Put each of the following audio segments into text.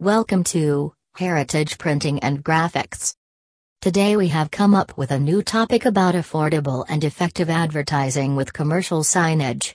Welcome to Heritage Printing and Graphics. Today we have come up with a new topic about affordable and effective advertising with commercial signage.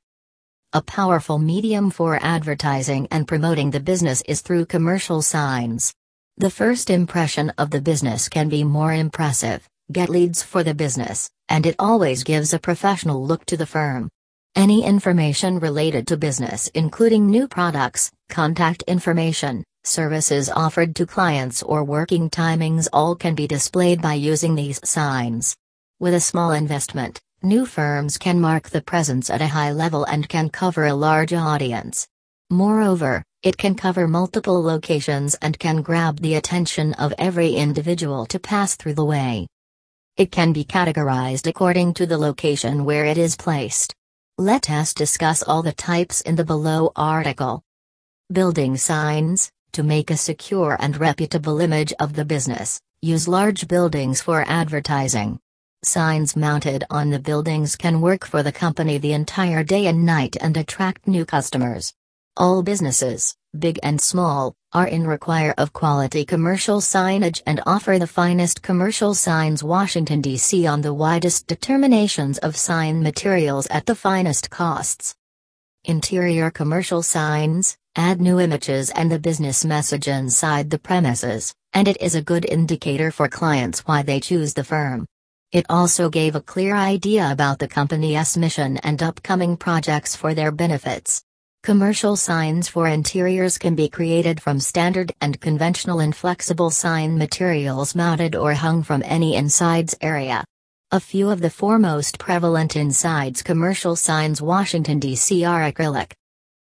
A powerful medium for advertising and promoting the business is through commercial signs. The first impression of the business can be more impressive, get leads for the business, and it always gives a professional look to the firm. Any information related to business, including new products, contact information, services offered to clients, or working timings, all can be displayed by using these signs. With a small investment, new firms can mark the presence at a high level and can cover a large audience. Moreover, it can cover multiple locations and can grab the attention of every individual to pass through the way. It can be categorized according to the location where it is placed. Let us discuss all the types in the below article. Building signs To make a secure and reputable image of the business, use large buildings for advertising. Signs mounted on the buildings can work for the company the entire day and night and attract new customers. All businesses, big and small, are in require of quality commercial signage and offer the finest commercial signs Washington, D.C. on the widest determinations of sign materials at the finest costs. Interior commercial signs, add new images and the business message inside the premises, and it is a good indicator for clients why they choose the firm. It also gave a clear idea about the company's mission and upcoming projects for their benefits. Commercial signs for interiors can be created from standard and conventional inflexible sign materials mounted or hung from any insides area. A few of the foremost prevalent insides commercial signs Washington, D.C. are acrylic.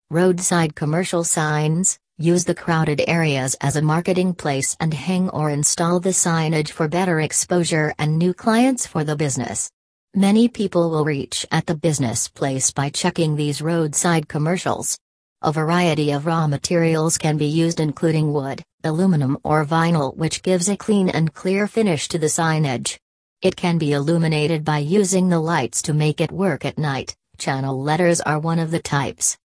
Roadside commercial signs use the crowded areas as a marketing place and hang or install the signage for better exposure and new clients for the business. Many people will reach at the business place by checking these roadside commercials. A variety of raw materials can be used, including wood, aluminum, or vinyl, which gives a clean and clear finish to the signage. It can be illuminated by using the lights to make it work at night. Channel letters are one of the types.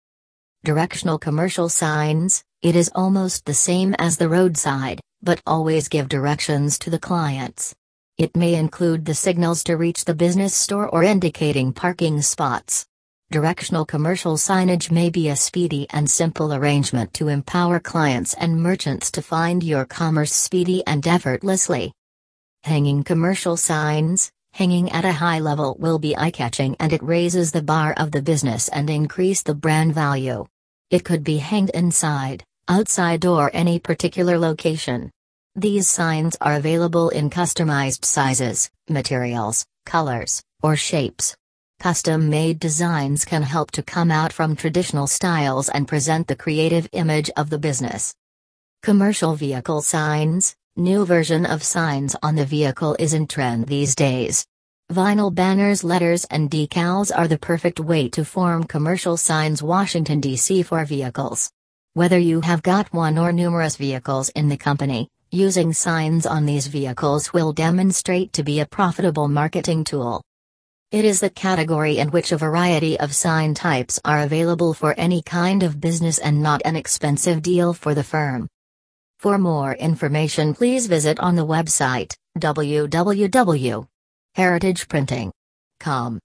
Directional commercial signs it is almost the same as the roadside, but always give directions to the clients. It may include the signals to reach the business store or indicating parking spots. Directional commercial signage may be a speedy and simple arrangement to empower clients and merchants to find your commerce speedy and effortlessly. Hanging commercial signs, hanging at a high level will be eye-catching and it raises the bar of the business and increase the brand value. It could be hanged inside, outside or any particular location. These signs are available in customized sizes, materials, colors, or shapes. Custom made designs can help to come out from traditional styles and present the creative image of the business. Commercial vehicle signs New version of signs on the vehicle is in trend these days. Vinyl banners, letters, and decals are the perfect way to form commercial signs Washington, D.C. for vehicles. Whether you have got one or numerous vehicles in the company, Using signs on these vehicles will demonstrate to be a profitable marketing tool. It is the category in which a variety of sign types are available for any kind of business and not an expensive deal for the firm. For more information, please visit on the website www.heritageprinting.com.